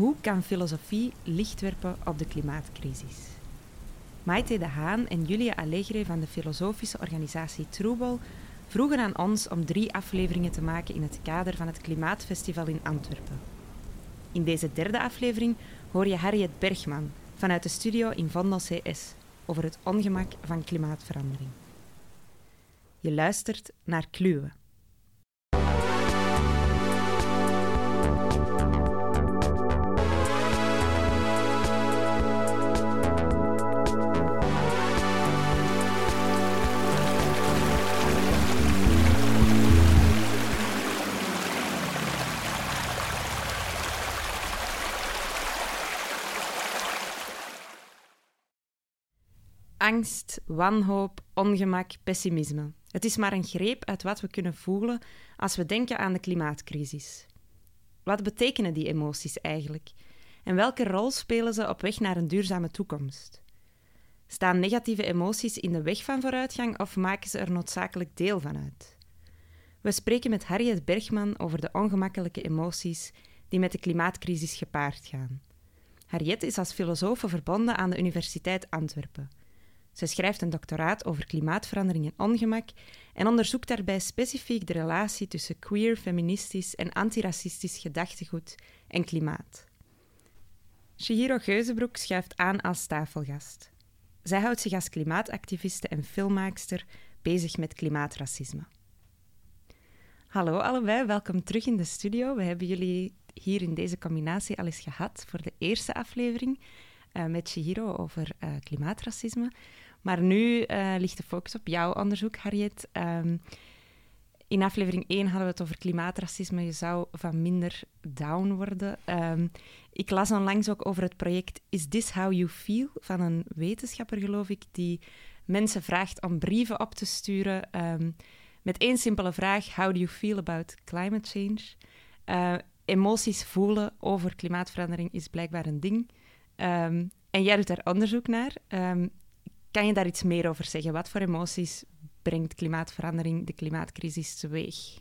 Hoe kan filosofie licht werpen op de klimaatcrisis? Maite de Haan en Julia Allegre van de filosofische organisatie Troebel vroegen aan ons om drie afleveringen te maken in het kader van het Klimaatfestival in Antwerpen. In deze derde aflevering hoor je Harriet Bergman vanuit de studio in Vondel CS over het ongemak van klimaatverandering. Je luistert naar Kluwe. Angst, wanhoop, ongemak, pessimisme. Het is maar een greep uit wat we kunnen voelen als we denken aan de klimaatcrisis. Wat betekenen die emoties eigenlijk? En welke rol spelen ze op weg naar een duurzame toekomst? Staan negatieve emoties in de weg van vooruitgang of maken ze er noodzakelijk deel van uit? We spreken met Harriet Bergman over de ongemakkelijke emoties die met de klimaatcrisis gepaard gaan. Harriet is als filosoof verbonden aan de Universiteit Antwerpen. Ze schrijft een doctoraat over klimaatverandering en ongemak en onderzoekt daarbij specifiek de relatie tussen queer, feministisch en antiracistisch gedachtegoed en klimaat. Shihiro Geuzenbroek schuift aan als tafelgast. Zij houdt zich als klimaatactiviste en filmmaakster bezig met klimaatracisme. Hallo allebei, welkom terug in de studio. We hebben jullie hier in deze combinatie al eens gehad voor de eerste aflevering uh, met Shihiro over uh, klimaatracisme. Maar nu uh, ligt de focus op jouw onderzoek, Harriet. Um, in aflevering 1 hadden we het over klimaatracisme. Je zou van minder down worden. Um, ik las onlangs ook over het project Is This How You Feel? van een wetenschapper, geloof ik, die mensen vraagt om brieven op te sturen um, met één simpele vraag: How do you feel about climate change? Emoties voelen over klimaatverandering is blijkbaar een ding. Um, en jij doet daar onderzoek naar. Um, kan je daar iets meer over zeggen? Wat voor emoties brengt klimaatverandering, de klimaatcrisis teweeg?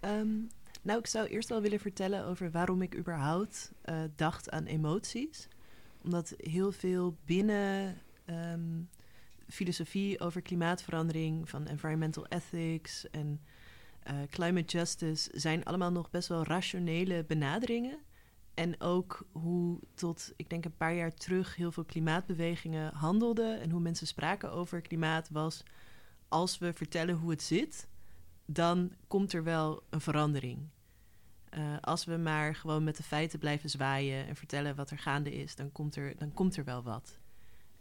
Um, nou, ik zou eerst wel willen vertellen over waarom ik überhaupt uh, dacht aan emoties. Omdat heel veel binnen filosofie over klimaatverandering, van environmental ethics en uh, climate justice, zijn allemaal nog best wel rationele benaderingen. En ook hoe tot, ik denk een paar jaar terug, heel veel klimaatbewegingen handelden. En hoe mensen spraken over klimaat was, als we vertellen hoe het zit, dan komt er wel een verandering. Uh, als we maar gewoon met de feiten blijven zwaaien en vertellen wat er gaande is, dan komt er, dan komt er wel wat.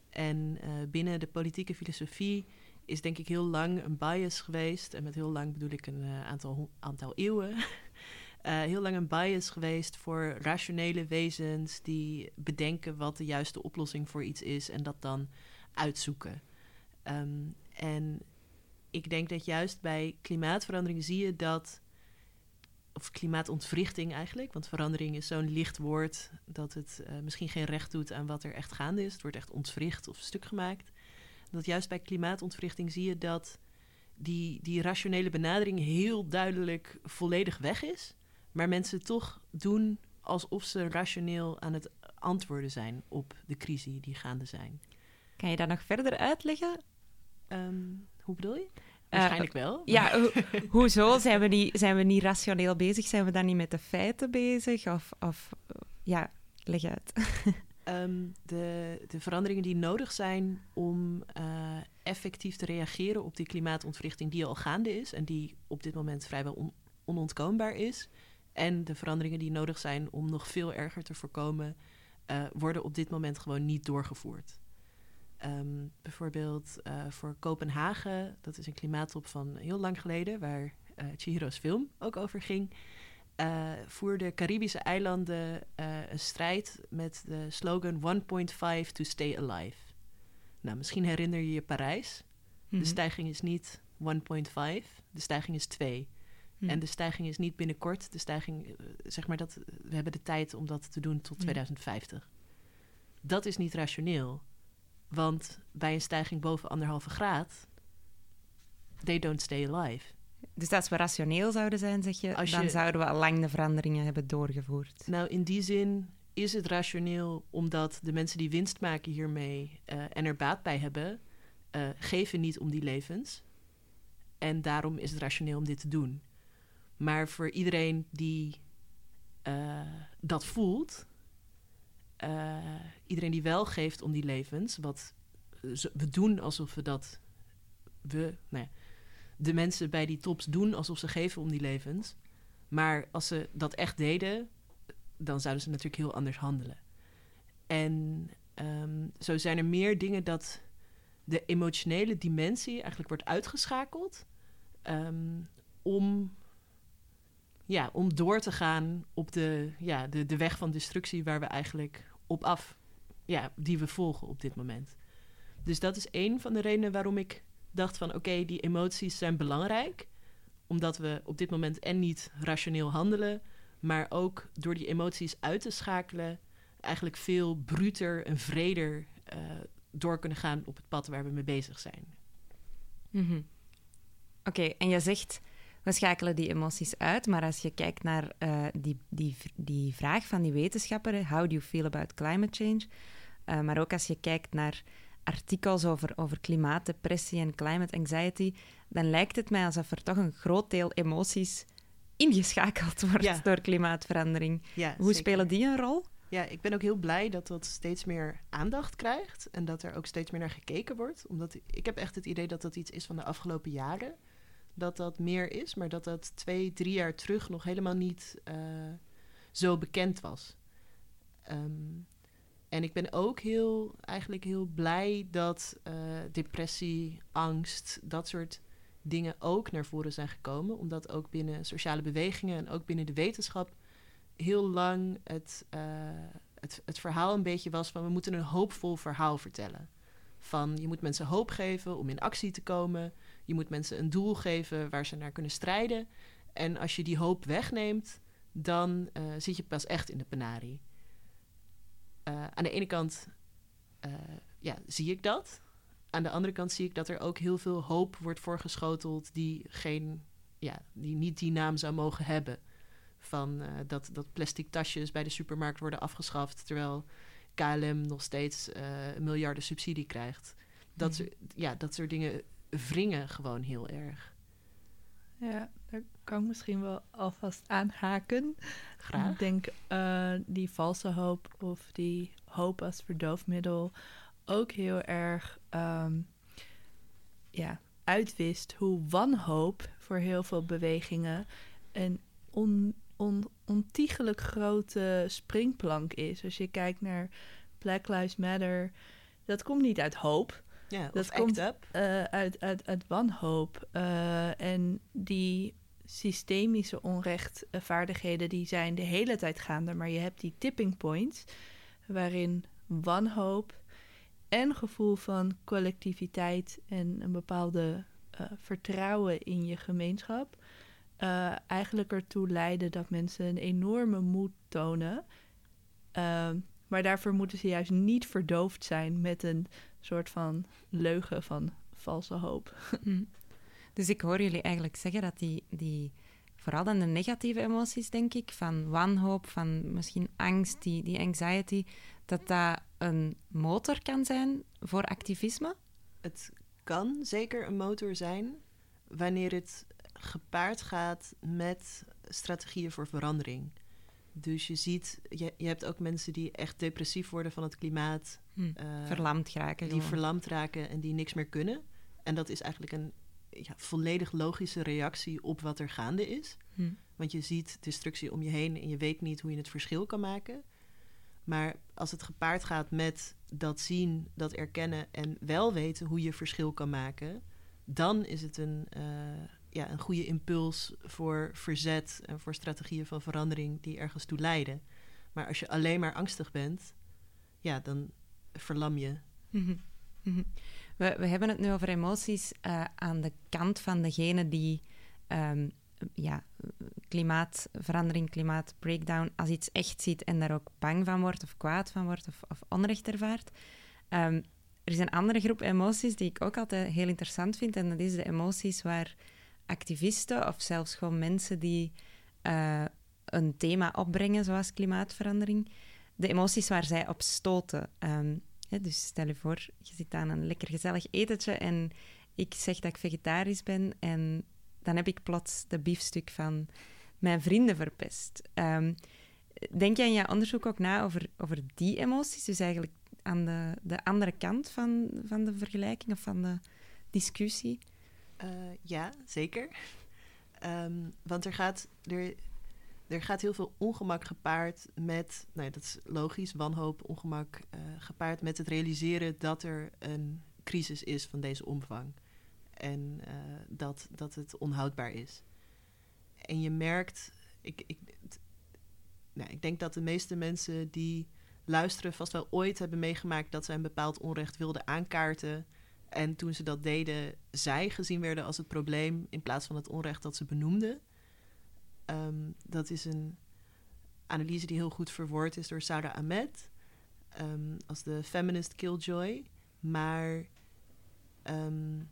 En uh, binnen de politieke filosofie is denk ik heel lang een bias geweest. En met heel lang bedoel ik een uh, aantal, aantal eeuwen. uh, heel lang een bias geweest voor rationele wezens die bedenken wat de juiste oplossing voor iets is en dat dan uitzoeken. Um, en ik denk dat juist bij klimaatverandering zie je dat, of klimaatontwrichting eigenlijk, want verandering is zo'n licht woord dat het uh, misschien geen recht doet aan wat er echt gaande is. Het wordt echt ontwricht of stuk gemaakt. Dat juist bij klimaatontwrichting zie je dat die, die rationele benadering heel duidelijk volledig weg is maar mensen toch doen alsof ze rationeel aan het antwoorden zijn op de crisis die gaande zijn. Kan je daar nog verder uitleggen? Um, hoe bedoel je? Waarschijnlijk uh, wel. Ja, ho hoezo? Zijn we, niet, zijn we niet rationeel bezig? Zijn we dan niet met de feiten bezig? Of, of ja, leg uit. um, de, de veranderingen die nodig zijn om uh, effectief te reageren op die klimaatontwrichting die al gaande is en die op dit moment vrijwel on onontkoombaar is, en de veranderingen die nodig zijn om nog veel erger te voorkomen, uh, worden op dit moment gewoon niet doorgevoerd. Um, bijvoorbeeld uh, voor Kopenhagen, dat is een klimaattop van heel lang geleden, waar uh, Chihiro's film ook over ging, voerden Caribische eilanden een strijd met de slogan 1.5 to stay alive. Nou, misschien herinner je je Parijs. Mm -hmm. De stijging is niet 1.5, de stijging is 2. Hm. En de stijging is niet binnenkort. De stijging, eh, zeg maar dat we hebben de tijd om dat te doen tot 2050. Dat is niet rationeel. Want bij een stijging boven anderhalve graad, they don't stay alive. Dus als we rationeel zouden zijn, zeg je, dan zouden we al lang de veranderingen hebben doorgevoerd. Nou, in die zin is het rationeel omdat de mensen die winst maken hiermee eh, en er baat bij hebben, uh, geven niet om die levens. En daarom is het rationeel om dit te doen. Maar voor iedereen die uh, dat voelt, iedereen die wel geeft om die levens, wat we doen alsof we dat, we, nou ja, de mensen bij die tops doen alsof ze geven om die levens. Maar als ze dat echt deden, dan zouden ze natuurlijk heel anders handelen. En um, zo zijn er meer dingen dat de emotionele dimensie eigenlijk wordt uitgeschakeld um, om, ja, om door te gaan op de, ja, de, de weg van destructie waar we eigenlijk op af, ja, die we volgen op dit moment. Dus dat is een van de redenen waarom ik dacht van oké, die emoties zijn belangrijk. Omdat we op dit moment en niet rationeel handelen, maar ook door die emoties uit te schakelen, eigenlijk veel bruter en vreder uh, door kunnen gaan op het pad waar we mee bezig zijn. -hmm. Oké, en je zegt, we schakelen die emoties uit, maar als je kijkt naar uh, die, die, die vraag van die wetenschapper, how do you feel about climate change? Uh, maar ook als je kijkt naar artikels over, over klimaatdepressie en climate anxiety, dan lijkt het mij alsof er toch een groot deel emoties ingeschakeld wordt door klimaatverandering. Ja, Hoe spelen die een rol? Ja, ik ben ook heel blij dat dat steeds meer aandacht krijgt en dat er ook steeds meer naar gekeken wordt. Omdat ik heb echt het idee dat dat iets is van de afgelopen jaren. Dat dat meer is, maar dat dat twee, drie jaar terug nog helemaal niet uh, zo bekend was. Um, en ik ben ook heel, eigenlijk heel blij dat uh, depressie, angst, dat soort dingen ook naar voren zijn gekomen. Omdat ook binnen sociale bewegingen en ook binnen de wetenschap heel lang het, uh, het, het verhaal een beetje was van we moeten een hoopvol verhaal vertellen. Van je moet mensen hoop geven om in actie te komen. Je moet mensen een doel geven waar ze naar kunnen strijden. En als je die hoop wegneemt, dan uh, zit je pas echt in de penarie. Uh, aan de ene kant uh, ja, zie ik dat. Aan de andere kant zie ik dat er ook heel veel hoop wordt voorgeschoteld die, geen, ja, die niet die naam zou mogen hebben. Van dat, dat plastic tasjes bij de supermarkt worden afgeschaft, terwijl KLM nog steeds miljarden subsidie krijgt. Dat, mm. soort, ja, dat soort dingen wringen gewoon heel erg. Ja, daar kan ik misschien wel alvast aanhaken. Graag. Ik denk uh, die valse hoop of die hoop als verdoofmiddel ook heel erg um, ja, uitwist hoe wanhoop voor heel veel bewegingen een on, on, ontiegelijk grote springplank is. Als je kijkt naar Black Lives Matter, dat komt niet uit hoop. Ja, dat komt uh, uit, uit, uit wanhoop. Uh, en die systemische onrechtvaardigheden die zijn de hele tijd gaande, maar je hebt die tipping points waarin wanhoop en gevoel van collectiviteit en een bepaalde uh, vertrouwen in je gemeenschap uh, eigenlijk ertoe leiden dat mensen een enorme moed tonen. Uh, maar daarvoor moeten ze juist niet verdoofd zijn met een soort van leugen van valse hoop. Hm. Dus ik hoor jullie eigenlijk zeggen dat die, die vooral dan de negatieve emoties, denk ik, van wanhoop, van misschien angst, die, die anxiety, dat dat een motor kan zijn voor activisme? Het kan zeker een motor zijn wanneer het gepaard gaat met strategieën voor verandering. Dus je ziet, je, je hebt ook mensen die echt depressief worden van het klimaat. Hm, uh, verlamd raken. Die verlamd raken en die niks meer kunnen. En dat is eigenlijk een ja, volledig logische reactie op wat er gaande is. Hm. Want je ziet destructie om je heen en je weet niet hoe je het verschil kan maken. Maar als het gepaard gaat met dat zien, dat erkennen en wel weten hoe je verschil kan maken, dan is het een, uh, ja, een goede impuls voor verzet en voor strategieën van verandering die ergens toe leiden. Maar als je alleen maar angstig bent, ja, dan verlam je. Mhm. Mhm. We, we hebben het nu over emoties uh, aan de kant van degene die um, ja, klimaatverandering, klimaatbreakdown als iets echt ziet en daar ook bang van wordt of kwaad van wordt of, of onrecht ervaart. Um, er is een andere groep emoties die ik ook altijd heel interessant vind en dat is de emoties waar activisten of zelfs gewoon mensen die uh, een thema opbrengen zoals klimaatverandering, de emoties waar zij op stoten. Ehm, hè, dus stel je voor, je zit aan een lekker gezellig etentje en ik zeg dat ik vegetarisch ben en dan heb ik plots de biefstuk van mijn vrienden verpest. Ehm, denk je in je onderzoek ook na over, over die emoties? Dus eigenlijk aan de, de andere kant van, van de vergelijking of van de discussie? Uh, ja, zeker. Um, want er gaat, er, er gaat heel veel ongemak gepaard met, nou dat is logisch, wanhoop, ongemak uh, gepaard met het realiseren dat er een crisis is van deze omvang. En uh, dat, dat het onhoudbaar is. En je merkt, ik, ik, nou, ik denk dat de meeste mensen die luisteren vast wel ooit hebben meegemaakt dat ze een bepaald onrecht wilden aankaarten. En toen ze dat deden, zij gezien werden als het probleem in plaats van het onrecht dat ze benoemden. Um, dat is een analyse die heel goed verwoord is door Sarah Ahmed um, als de feminist killjoy. Maar um,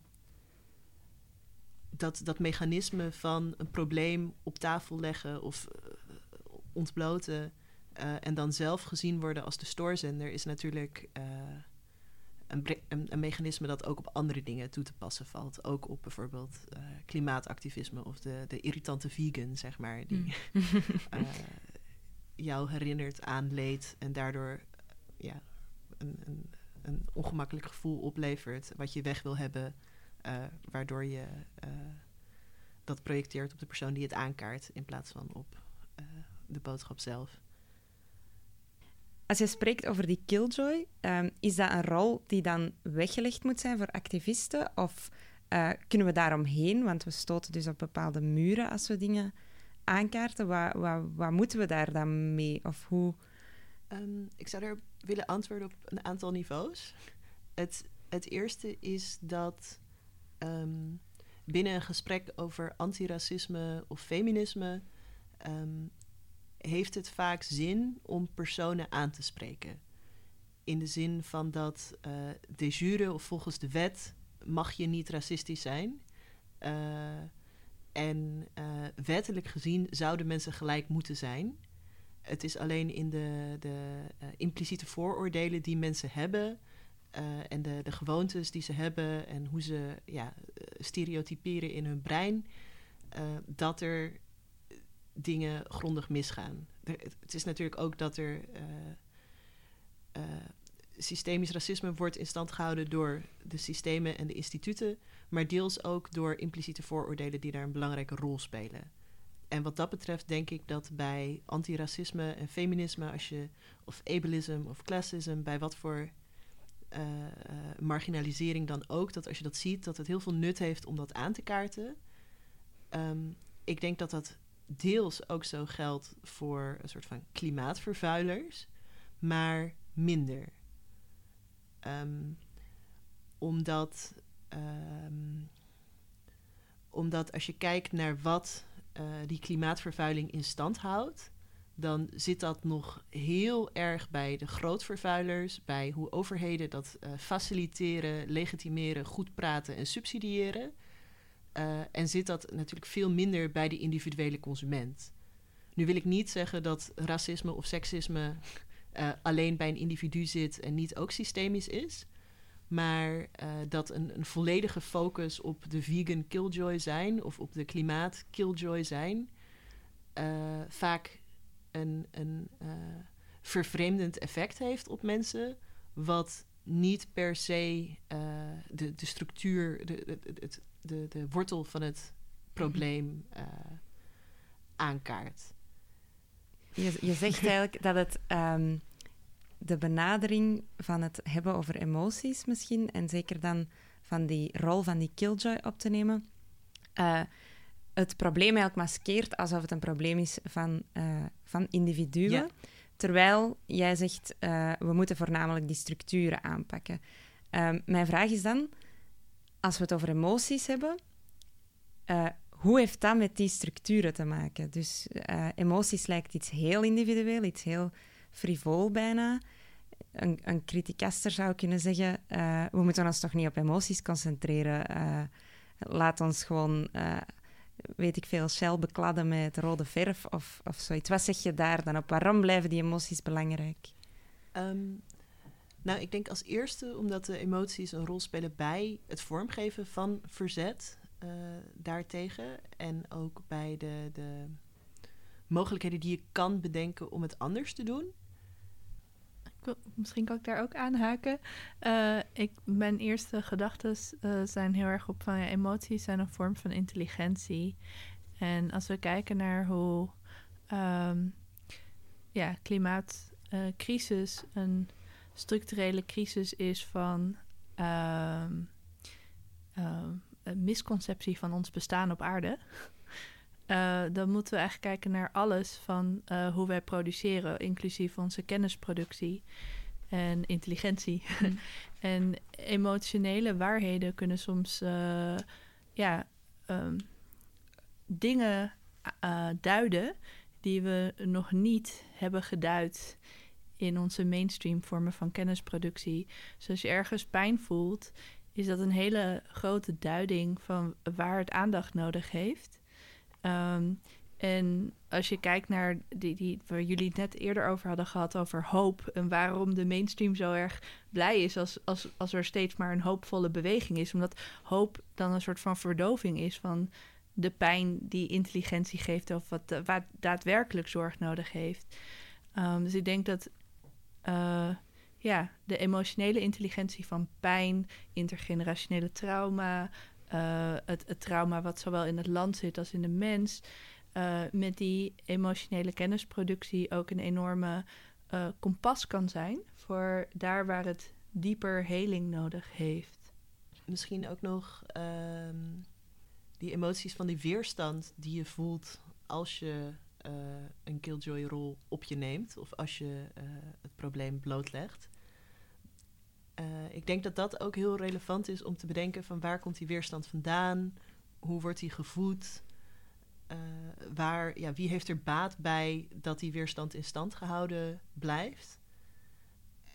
dat, dat mechanisme van een probleem op tafel leggen of uh, ontbloten uh, en dan zelf gezien worden als de stoorzender is natuurlijk uh, een, een, een, mechanisme dat ook op andere dingen toe te passen valt. Ook op bijvoorbeeld uh, klimaatactivisme of de, de irritante vegan, zeg maar, die mm. jou herinnert aan leed en daardoor ja, een, een, een, ongemakkelijk gevoel oplevert wat je weg wil hebben, waardoor je dat projecteert op de persoon die het aankaart in plaats van op de boodschap zelf. Als je spreekt over die killjoy, um, is dat een rol die dan weggelegd moet zijn voor activisten? Of uh, kunnen we daaromheen? Want we stoten dus op bepaalde muren als we dingen aankaarten. Wat, wat, wat moeten we daar dan mee? Of hoe? Um, ik zou er willen antwoorden op een aantal niveaus. Het, het eerste is dat um, binnen een gesprek over antiracisme of feminisme heeft het vaak zin om personen aan te spreken. In de zin van dat uh, de jure of volgens de wet mag je niet racistisch zijn. Uh, en uh, wettelijk gezien zouden mensen gelijk moeten zijn. Het is alleen in de, de impliciete vooroordelen die mensen hebben. en de, de gewoontes die ze hebben en hoe ze ja, stereotyperen in hun brein. dat er dingen grondig misgaan. het is natuurlijk ook dat er uh, uh, systemisch racisme wordt in stand gehouden door de systemen en de instituten, maar deels ook door impliciete vooroordelen die daar een belangrijke rol spelen. En wat dat betreft denk ik dat bij antiracisme en feminisme, als je, of ableism of classism, bij wat voor uh, marginalisering dan ook, dat als je dat ziet, dat het heel veel nut heeft om dat aan te kaarten. Um, ik denk dat dat deels ook zo geldt voor een soort van klimaatvervuilers, maar minder. Um, omdat, um, omdat als je kijkt naar wat uh, die klimaatvervuiling in stand houdt, dan zit dat nog heel erg bij de grootvervuilers, bij hoe overheden dat uh, faciliteren, legitimeren, goed praten en subsidiëren. Uh, en zit dat natuurlijk veel minder bij de individuele consument. Nu wil ik niet zeggen dat racisme of seksisme uh, alleen bij een individu zit en niet ook systemisch is. Maar uh, dat een, een, volledige focus op de vegan killjoy zijn of op de klimaat killjoy zijn, vaak een, een vervreemdend effect heeft op mensen, wat niet per se de, de structuur, de, de, de, de wortel van het probleem uh, aankaart. Je, je zegt eigenlijk dat het um, de benadering van het hebben over emoties misschien, en zeker dan van die rol van die killjoy op te nemen, uh, het probleem eigenlijk maskeert alsof het een probleem is van, van individuen. Ja. Terwijl jij zegt, we moeten voornamelijk die structuren aanpakken. Um, mijn vraag is dan, als we het over emoties hebben, uh, hoe heeft dat met die structuren te maken? Dus uh, emoties lijkt iets heel individueel, iets heel frivol bijna. Een, een criticaster zou kunnen zeggen: we moeten ons toch niet op emoties concentreren. laat ons gewoon, weet ik veel, Shell bekladden met rode verf of, of zoiets. Wat zeg je daar dan op? Waarom blijven die emoties belangrijk? Ehm, nou, ik denk als eerste omdat de emoties een rol spelen bij het vormgeven van verzet uh, daartegen. En ook bij de, de mogelijkheden die je kan bedenken om het anders te doen. Misschien kan ik daar ook aanhaken. Uh, ik, mijn eerste gedachten uh, zijn heel erg op van ja, emoties zijn een vorm van intelligentie. En als we kijken naar hoe um, ja, klimaatcrisis een structurele crisis is van uh, een misconceptie van ons bestaan op aarde. Uh, dan moeten we eigenlijk kijken naar alles van uh, hoe wij produceren, inclusief onze kennisproductie en intelligentie. Mm. en emotionele waarheden kunnen soms uh, ja, um, dingen duiden die we nog niet hebben geduid in onze mainstream vormen van kennisproductie. Dus als je ergens pijn voelt, is dat een hele grote duiding van waar het aandacht nodig heeft. Um, en als je kijkt naar die, die waar jullie het net eerder over hadden gehad, over hoop en waarom de mainstream zo erg blij is als, als, als er steeds maar een hoopvolle beweging is. Omdat hoop dan een soort van verdoving is van de pijn die intelligentie geeft of wat, wat daadwerkelijk zorg nodig heeft. Um, dus ik denk dat uh, ja, de emotionele intelligentie van pijn, intergenerationele trauma, het, het, trauma wat zowel in het land zit als in de mens, uh, met die emotionele kennisproductie ook een enorme kompas kan zijn voor daar waar het dieper heling nodig heeft. Misschien ook nog um, die emoties van die weerstand die je voelt als je een killjoy-rol op je neemt of als je het probleem blootlegt. Uh, ik denk dat dat ook heel relevant is om te bedenken van waar komt die weerstand vandaan, hoe wordt die gevoed, waar, ja, wie heeft er baat bij dat die weerstand in stand gehouden blijft.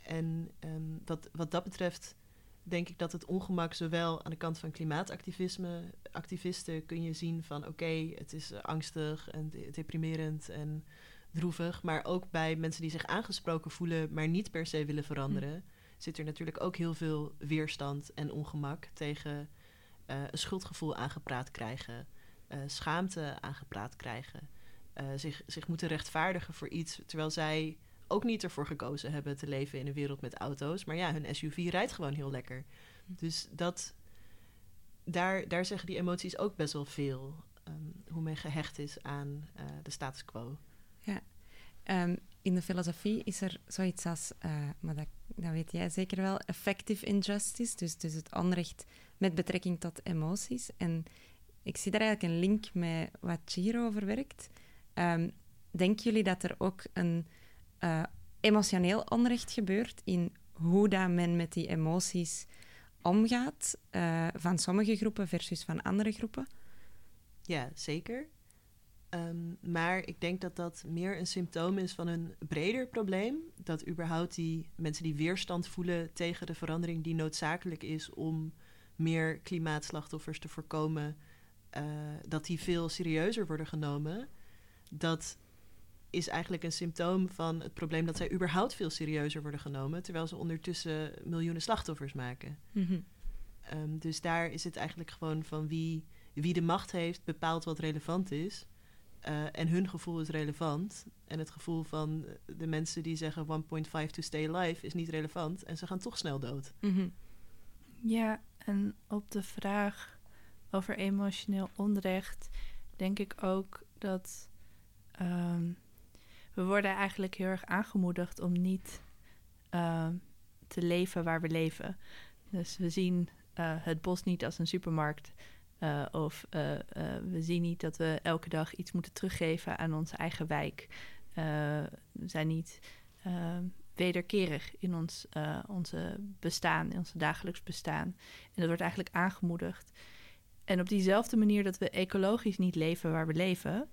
En um, wat, wat dat betreft denk ik dat het ongemak zowel aan de kant van klimaatactivisme, activisten kun je zien van oké, het is angstig en deprimerend en droevig, maar ook bij mensen die zich aangesproken voelen, maar niet per se willen veranderen, hm. Zit er natuurlijk ook heel veel weerstand en ongemak tegen uh, een schuldgevoel aangepraat krijgen, uh, schaamte aangepraat krijgen, uh, zich, zich moeten rechtvaardigen voor iets, terwijl zij ook niet ervoor gekozen hebben te leven in een wereld met auto's. Maar ja, hun SUV rijdt gewoon heel lekker. Dus dat, daar, daar zeggen die emoties ook best wel veel. Um, hoe men gehecht is aan de status quo. Ja, um, in de filosofie is er zoiets als, uh, maar dat, weet jij zeker wel, effective injustice. Dus, dus het onrecht met betrekking tot emoties. En ik zie daar eigenlijk een link met wat Giro over werkt. Um, denken jullie dat er ook een uh, emotioneel onrecht gebeurt in hoe dat men met die emoties omgaat uh, van sommige groepen versus van andere groepen? Ja, zeker. Um, maar ik denk dat dat meer een symptoom is van een breder probleem. Dat überhaupt die mensen die weerstand voelen tegen de verandering die noodzakelijk is om meer klimaatslachtoffers te voorkomen, uh, dat die veel serieuzer worden genomen. Dat is eigenlijk een symptoom van het probleem dat zij überhaupt veel serieuzer worden genomen, terwijl ze ondertussen miljoenen slachtoffers maken. Mm -hmm. um, dus daar is het eigenlijk gewoon van wie, wie de macht heeft, bepaalt wat relevant is. Uh, en hun gevoel is relevant. En het gevoel van de mensen die zeggen 1.5 to stay alive is niet relevant. En ze gaan toch snel dood. -hmm. Ja, en op de vraag over emotioneel onrecht denk ik ook dat um, we worden eigenlijk heel erg aangemoedigd om niet uh, te leven waar we leven. Dus we zien uh, het bos niet als een supermarkt. Uh, of we zien niet dat we elke dag iets moeten teruggeven aan onze eigen wijk. we zijn niet wederkerig in ons onze bestaan, in ons dagelijks bestaan. En dat wordt eigenlijk aangemoedigd. En op diezelfde manier dat we ecologisch niet leven waar we leven,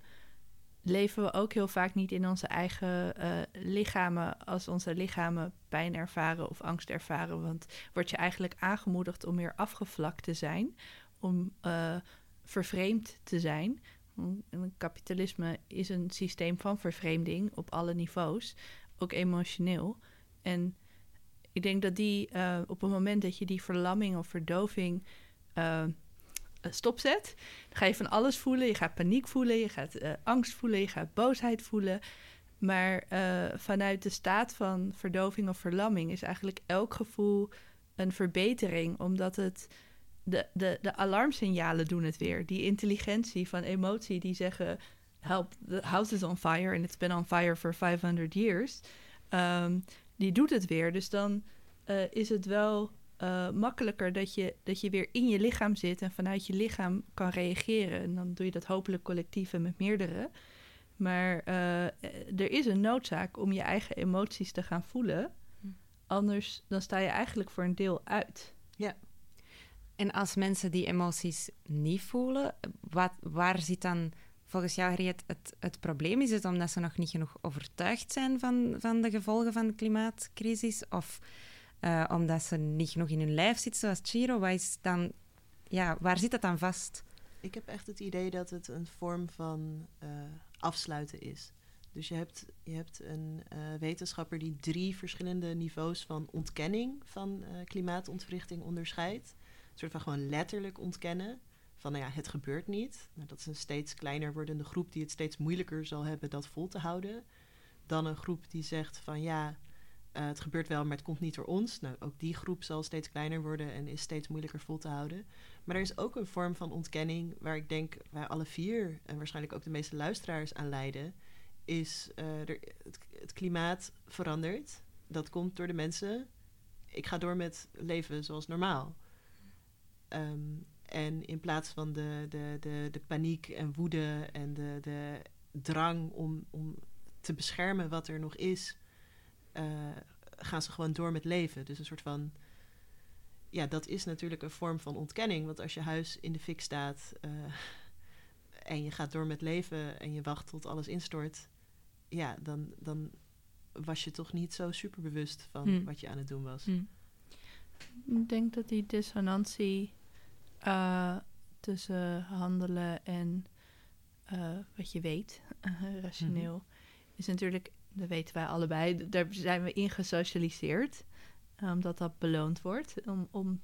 leven we ook heel vaak niet in onze eigen lichamen als onze lichamen pijn ervaren of angst ervaren. Want word je eigenlijk aangemoedigd om meer afgevlakt te zijn, om uh, vervreemd te zijn. Kapitalisme is een systeem van vervreemding op alle niveaus, ook emotioneel. En ik denk dat die uh, op het moment dat je die verlamming of verdoving uh, stopzet, dan ga je van alles voelen. Je gaat paniek voelen, je gaat angst voelen, je gaat boosheid voelen. Maar vanuit de staat van verdoving of verlamming is eigenlijk elk gevoel een verbetering, omdat het de, de, de alarmsignalen doen het weer. Die intelligentie van emotie die zeggen: Help, the house is on fire and it's been on fire for 500 years. Um, die doet het weer. Dus dan uh, is het wel uh, makkelijker dat je, dat je weer in je lichaam zit en vanuit je lichaam kan reageren. En dan doe je dat hopelijk collectief en met meerdere. Maar uh, er is een noodzaak om je eigen emoties te gaan voelen. Hm. Anders dan sta je eigenlijk voor een deel uit. Ja. En als mensen die emoties niet voelen, waar zit dan volgens jou, Harriet, het, het probleem? Is het omdat ze nog niet genoeg overtuigd zijn van, van de gevolgen van de klimaatcrisis? Of uh, omdat ze niet genoeg in hun lijf zitten, zoals Chiro? Waar, is dan, ja, waar zit dat dan vast? Ik heb echt het idee dat het een vorm van uh, afsluiten is. Dus je hebt, je hebt een uh, wetenschapper die drie verschillende niveaus van ontkenning van klimaatontwrichting onderscheidt. Soort van gewoon letterlijk ontkennen van nou ja, het gebeurt niet. Nou, dat is een steeds kleiner wordende groep die het steeds moeilijker zal hebben dat vol te houden. Dan een groep die zegt van ja, uh, het gebeurt wel, maar het komt niet door ons. Nou, ook die groep zal steeds kleiner worden en is steeds moeilijker vol te houden. Maar er is ook een vorm van ontkenning waar ik denk wij alle vier en waarschijnlijk ook de meeste luisteraars aan lijden. Is uh, er, het, klimaat verandert. Dat komt door de mensen. Ik ga door met leven zoals normaal. Um, en in plaats van de, de, de, de paniek en woede en de, de drang om, om te beschermen wat er nog is, uh, gaan ze gewoon door met leven. Dus een soort van. Ja, dat is natuurlijk een vorm van ontkenning. Want als je huis in de fik staat uh, en je gaat door met leven en je wacht tot alles instort, ja, dan, dan was je toch niet zo super bewust van hmm. wat je aan het doen was. Hmm. Ik denk dat die dissonantie uh, tussen handelen en uh, wat je weet, rationeel, mm -hmm. is natuurlijk, dat weten wij allebei, daar zijn we in gesocialiseerd. Omdat dat beloond wordt om, om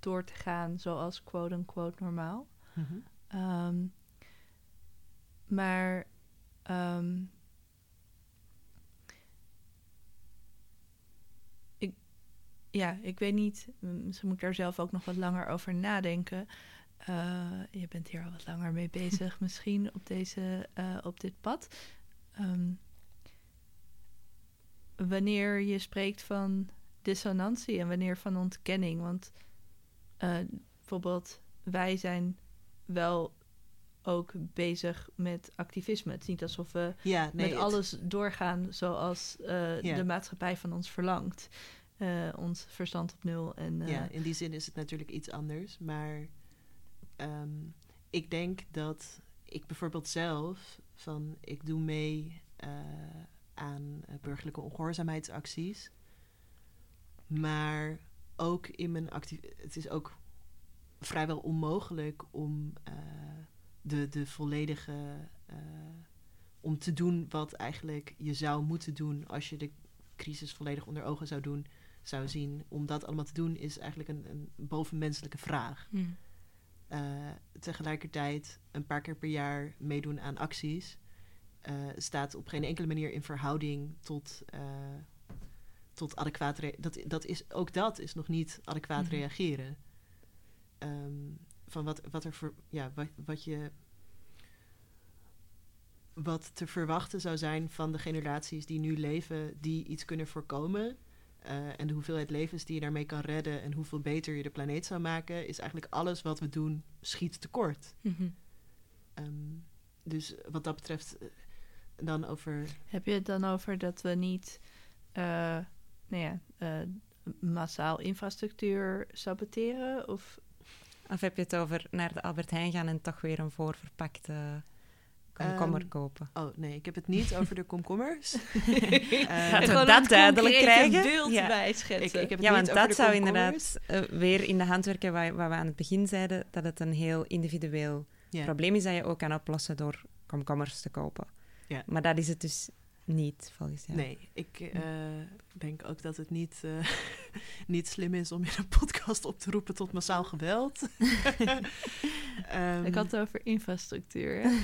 door te gaan zoals quote-unquote normaal. Mm -hmm. um, maar um, ja, ik weet niet. Misschien moet ik daar zelf ook nog wat langer over nadenken. Uh, je bent hier al wat langer mee bezig, misschien op, deze, uh, op dit pad. Um, wanneer je spreekt van dissonantie en wanneer van ontkenning. Want uh, bijvoorbeeld, wij zijn wel ook bezig met activisme. Het is niet alsof we ja, nee, met alles doorgaan zoals ja. de maatschappij van ons verlangt. Uh, ons verstand op nul. En, ja, in die zin is het natuurlijk iets anders. Maar um, ik denk dat ik bijvoorbeeld zelf van ik doe mee uh, aan burgerlijke ongehoorzaamheidsacties. Maar ook in mijn actie. Het is ook vrijwel onmogelijk om de, de volledige. om te doen wat eigenlijk je zou moeten doen als je de crisis volledig onder ogen zou doen zou zien. Om dat allemaal te doen is eigenlijk een, een bovenmenselijke vraag. Hmm. Uh, tegelijkertijd een paar keer per jaar meedoen aan acties uh, staat op geen enkele manier in verhouding tot, uh, tot adequaat. Dat, dat is, ook dat is nog niet adequaat hmm. reageren. Um, van wat, wat er voor. Ja, wat, wat je wat te verwachten zou zijn van de generaties die nu leven, die iets kunnen voorkomen. Uh, en de hoeveelheid levens die je daarmee kan redden en hoeveel beter je de planeet zou maken, is eigenlijk alles wat we doen schiet tekort. Mm -hmm. um, dus wat dat betreft, uh, dan over. Heb je het dan over dat we niet uh, nou ja, massaal infrastructuur saboteren? Of... of heb je het over naar de Albert Heijn gaan en toch weer een voorverpakte komkommer um, kopen. Oh nee, ik heb het niet over de komkommers. uh, Laten we dat duidelijk krijgen. beeld ja. bij schetsen. Ik, ik heb het ja, want dat zou inderdaad uh, weer in de hand werken waar, waar, we aan het begin zeiden, dat het een heel individueel yeah. probleem is dat je ook kan oplossen door komkommers te kopen. Yeah. Maar dat is het dus niet, volgens jou? Nee, ik uh, denk ook dat het niet, uh, niet slim is om in een podcast op te roepen tot massaal geweld. um, ik had het over infrastructuur. uh,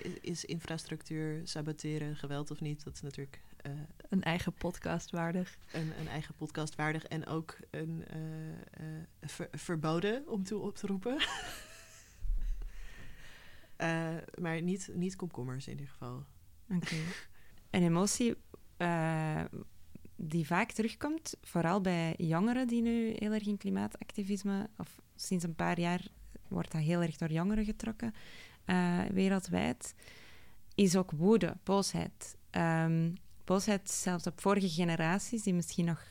is, is, infrastructuur saboteren geweld of niet? Dat is natuurlijk... een eigen podcast waardig. Een, een, eigen podcast waardig en ook een ver, verboden om toe op te roepen. maar niet, niet komkommers in ieder geval. Oké. Een emotie uh, die vaak terugkomt, vooral bij jongeren die nu heel erg in klimaatactivisme, of sinds een paar jaar wordt dat heel erg door jongeren getrokken, uh, wereldwijd, is ook woede, boosheid. Um, boosheid zelfs op vorige generaties, die misschien nog,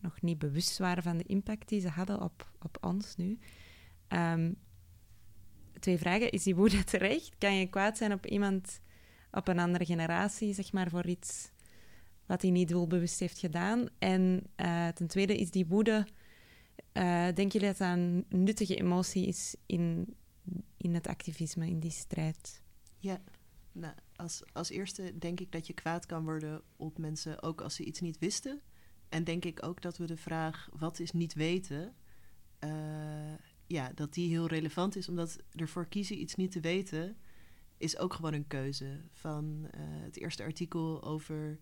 nog niet bewust waren van de impact die ze hadden op, op ons nu. Um, twee vragen. Is die woede terecht? Kan je kwaad zijn op iemand op een andere generatie, zeg maar, voor iets wat hij niet doelbewust heeft gedaan. En uh, ten tweede is die woede, uh, denk je dat dat een nuttige emotie is in, in het activisme, in die strijd? Ja, nou, als, als eerste denk ik dat je kwaad kan worden op mensen, ook als ze iets niet wisten. En denk ik ook dat we de vraag, wat is niet weten, uh, ja, dat die heel relevant is, omdat ervoor kiezen iets niet te weten is ook gewoon een keuze. Van uh, het eerste artikel over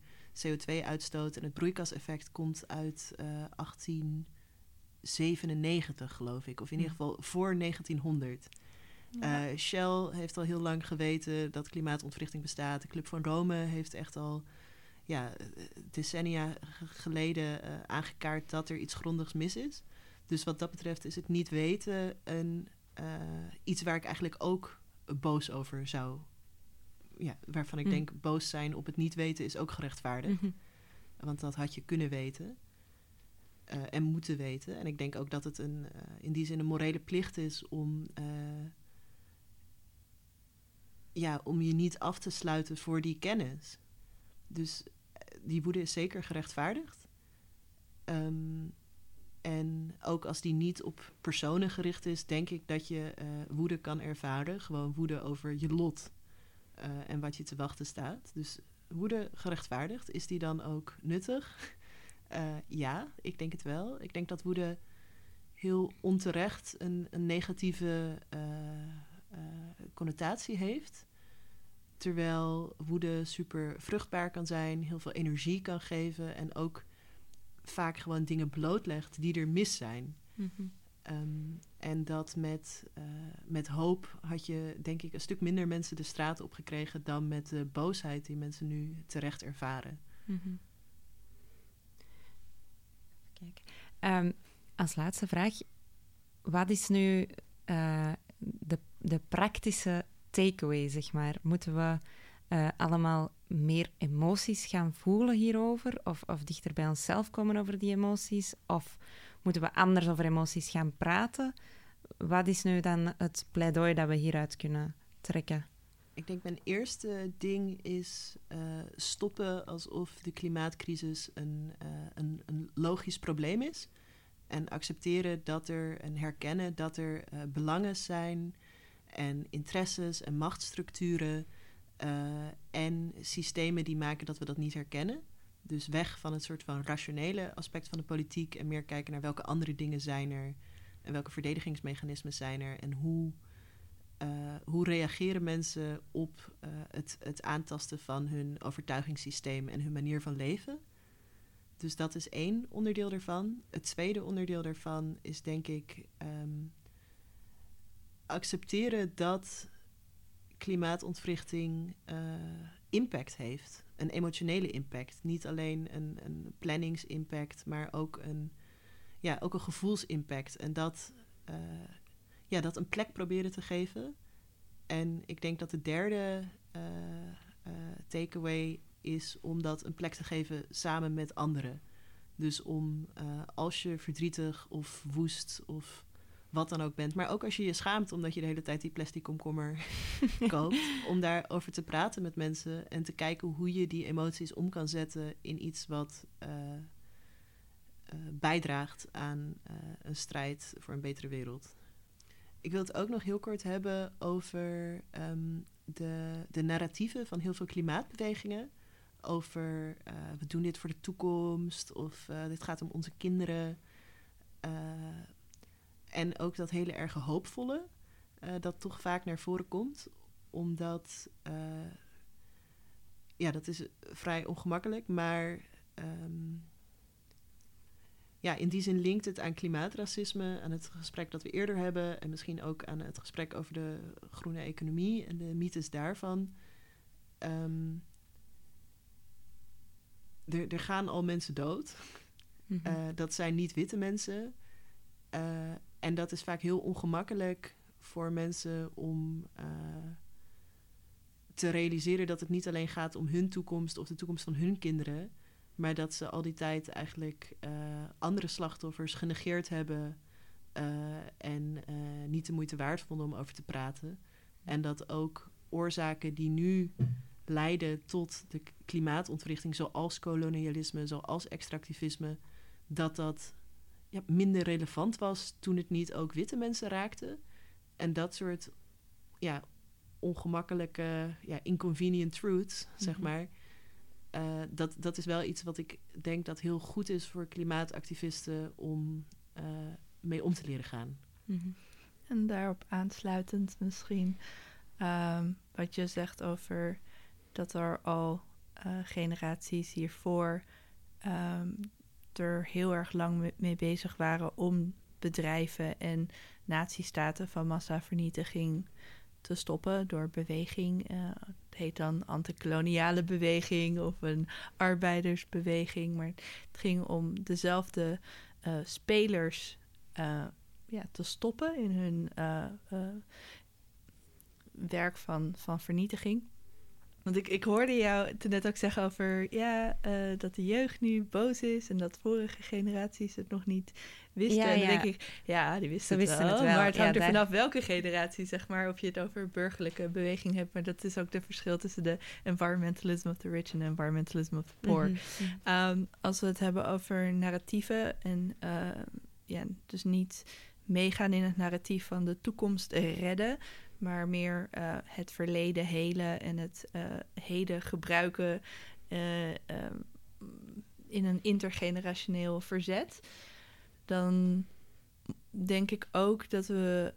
CO2-uitstoot en het broeikaseffect komt uit uh, eh, 1897, geloof ik. Of in ieder geval voor 1900. Ja. Uh, Shell heeft al heel lang geweten dat klimaatontwrichting bestaat. De Club van Rome heeft echt al ja, decennia geleden uh, aangekaart dat er iets grondigs mis is. Dus wat dat betreft is het niet weten een, iets waar ik eigenlijk ook boos over zou. Ja, waarvan ik mm. denk, boos zijn op het niet weten is ook gerechtvaardigd. Mhm. Want dat had je kunnen weten. Uh, en moeten weten. En ik denk ook dat het een, uh, in die zin een morele plicht is om, uh, ja, om je niet af te sluiten voor die kennis. Dus die woede is zeker gerechtvaardigd. Um, en ook als die niet op personen gericht is, denk ik dat je uh, woede kan ervaren. Gewoon woede over je lot uh, en wat je te wachten staat. Dus woede gerechtvaardigd, is die dan ook nuttig? Uh, ja, ik denk het wel. Ik denk dat woede heel onterecht een, een negatieve connotatie heeft. Terwijl woede super vruchtbaar kan zijn, heel veel energie kan geven en ook vaak gewoon dingen blootlegt die er mis zijn. Mm -hmm. um, en dat met, uh, met hoop had je, denk ik, een stuk minder mensen de straat opgekregen dan met de boosheid die mensen nu terecht ervaren. Mm -hmm. Kijk. Um, als laatste vraag, wat is nu uh, de, de praktische takeaway, zeg maar? Moeten we uh, allemaal meer emoties gaan voelen hierover? Of, of dichter bij onszelf komen over die emoties? Of moeten we anders over emoties gaan praten? Wat is nu dan het pleidooi dat we hieruit kunnen trekken? Ik denk mijn eerste ding is uh, stoppen alsof de klimaatcrisis een, uh, een, een, logisch probleem is. En accepteren dat er en herkennen dat er belangen zijn en interesses en machtsstructuren uh, en systemen die maken dat we dat niet herkennen. Dus weg van het soort van rationele aspect van de politiek en meer kijken naar welke andere dingen zijn er en welke verdedigingsmechanismen zijn er en hoe, uh, hoe reageren mensen op uh, het, het aantasten van hun overtuigingssysteem en hun manier van leven. Dus dat is één onderdeel daarvan. Het tweede onderdeel daarvan is denk ik um, accepteren dat klimaatontwrichting uh, impact heeft. Een emotionele impact. Niet alleen een, een planningsimpact, maar ook een, ja, ook een gevoelsimpact. En dat, uh, ja, dat een plek proberen te geven. En ik denk dat de derde uh, takeaway is om dat een plek te geven samen met anderen. Dus om als je verdrietig of woest of wat dan ook bent. Maar ook als je je schaamt omdat je de hele tijd die plastic komkommer koopt. Om daarover te praten met mensen en te kijken hoe je die emoties om kan zetten in iets wat uh, uh, bijdraagt aan uh, een strijd voor een betere wereld. Ik wil het ook nog heel kort hebben over um, de, de narratieven van heel veel klimaatbewegingen over we doen dit voor de toekomst of dit gaat om onze kinderen. En ook dat hele erge hoopvolle, dat toch vaak naar voren komt, omdat ja, dat is vrij ongemakkelijk, maar ehm, ja, in die zin linkt het aan klimaatracisme, aan het gesprek dat we eerder hebben en misschien ook aan het gesprek over de groene economie en de mythes daarvan. Ehm, er, er, gaan al mensen dood. Mhm. Eh, dat zijn niet witte mensen. Uh, en dat is vaak heel ongemakkelijk voor mensen om uh, te realiseren dat het niet alleen gaat om hun toekomst of de toekomst van hun kinderen, maar dat ze al die tijd eigenlijk uh, andere slachtoffers genegeerd hebben uh, en niet de moeite waard vonden om over te praten. En dat ook oorzaken die nu leiden tot de klimaatontwrichting, zoals kolonialisme, zoals extractivisme, dat dat ja, minder relevant was toen het niet ook witte mensen raakte. En dat soort ja, ongemakkelijke, ja, inconvenient truths, zeg mhm. maar. Uh, dat, dat is wel iets wat ik denk dat heel goed is voor klimaatactivisten om uh, mee om te leren gaan. Mm En daarop aansluitend misschien um, wat je zegt over dat er al uh, generaties hiervoor um, er heel erg lang mee bezig waren om bedrijven en natiestaten van massavernietiging te stoppen door beweging. Uh, het heet dan antikoloniale beweging of een arbeidersbeweging. Maar het ging om dezelfde uh, spelers uh, ja, te stoppen in hun werk van, van vernietiging. Want ik, ik hoorde jou toen net ook zeggen over ja, uh, dat de jeugd nu boos is en dat vorige generaties het nog niet wisten. Ja, en dan denk ik, ja, die wisten, het, wel, het, wel, Maar het hangt er vanaf welke generatie, zeg maar, of je het over burgerlijke beweging hebt. Maar dat is ook de verschil tussen de environmentalism of the rich en environmentalism of the poor. Mhm, mhm. um, als we het hebben over narratieven en uh, ja, dus niet meegaan in het narratief van de toekomst redden maar meer uh, het verleden helen en het uh, heden gebruiken uh, in een intergenerationeel verzet, dan denk ik ook dat we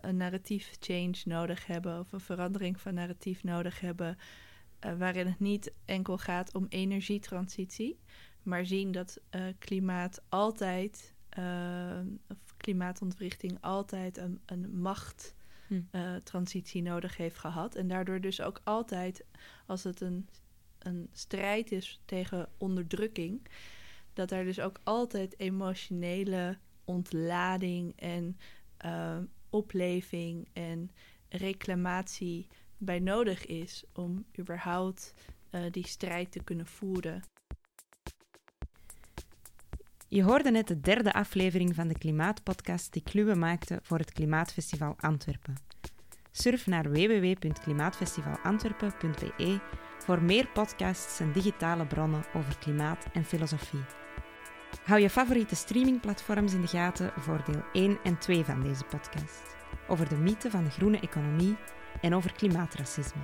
een narratief change nodig hebben of een verandering van narratief nodig hebben, waarin het niet enkel gaat om energietransitie, maar zien dat klimaat altijd, of klimaatontwrichting altijd een, een macht hm. uh, transitie nodig heeft gehad. En daardoor dus ook altijd, als het een, een strijd is tegen onderdrukking, dat er dus ook altijd emotionele ontlading en uh, opleving en reclamatie bij nodig is om überhaupt uh, die strijd te kunnen voeren. Je hoorde net de derde aflevering van de Klimaatpodcast die Kluwe maakte voor het Klimaatfestival Antwerpen. Surf naar www.klimaatfestivalantwerpen.be voor meer podcasts en digitale bronnen over klimaat en filosofie. Hou je favoriete streamingplatforms in de gaten voor deel 1 en 2 van deze podcast. Over de mythe van de groene economie en over klimaatracisme.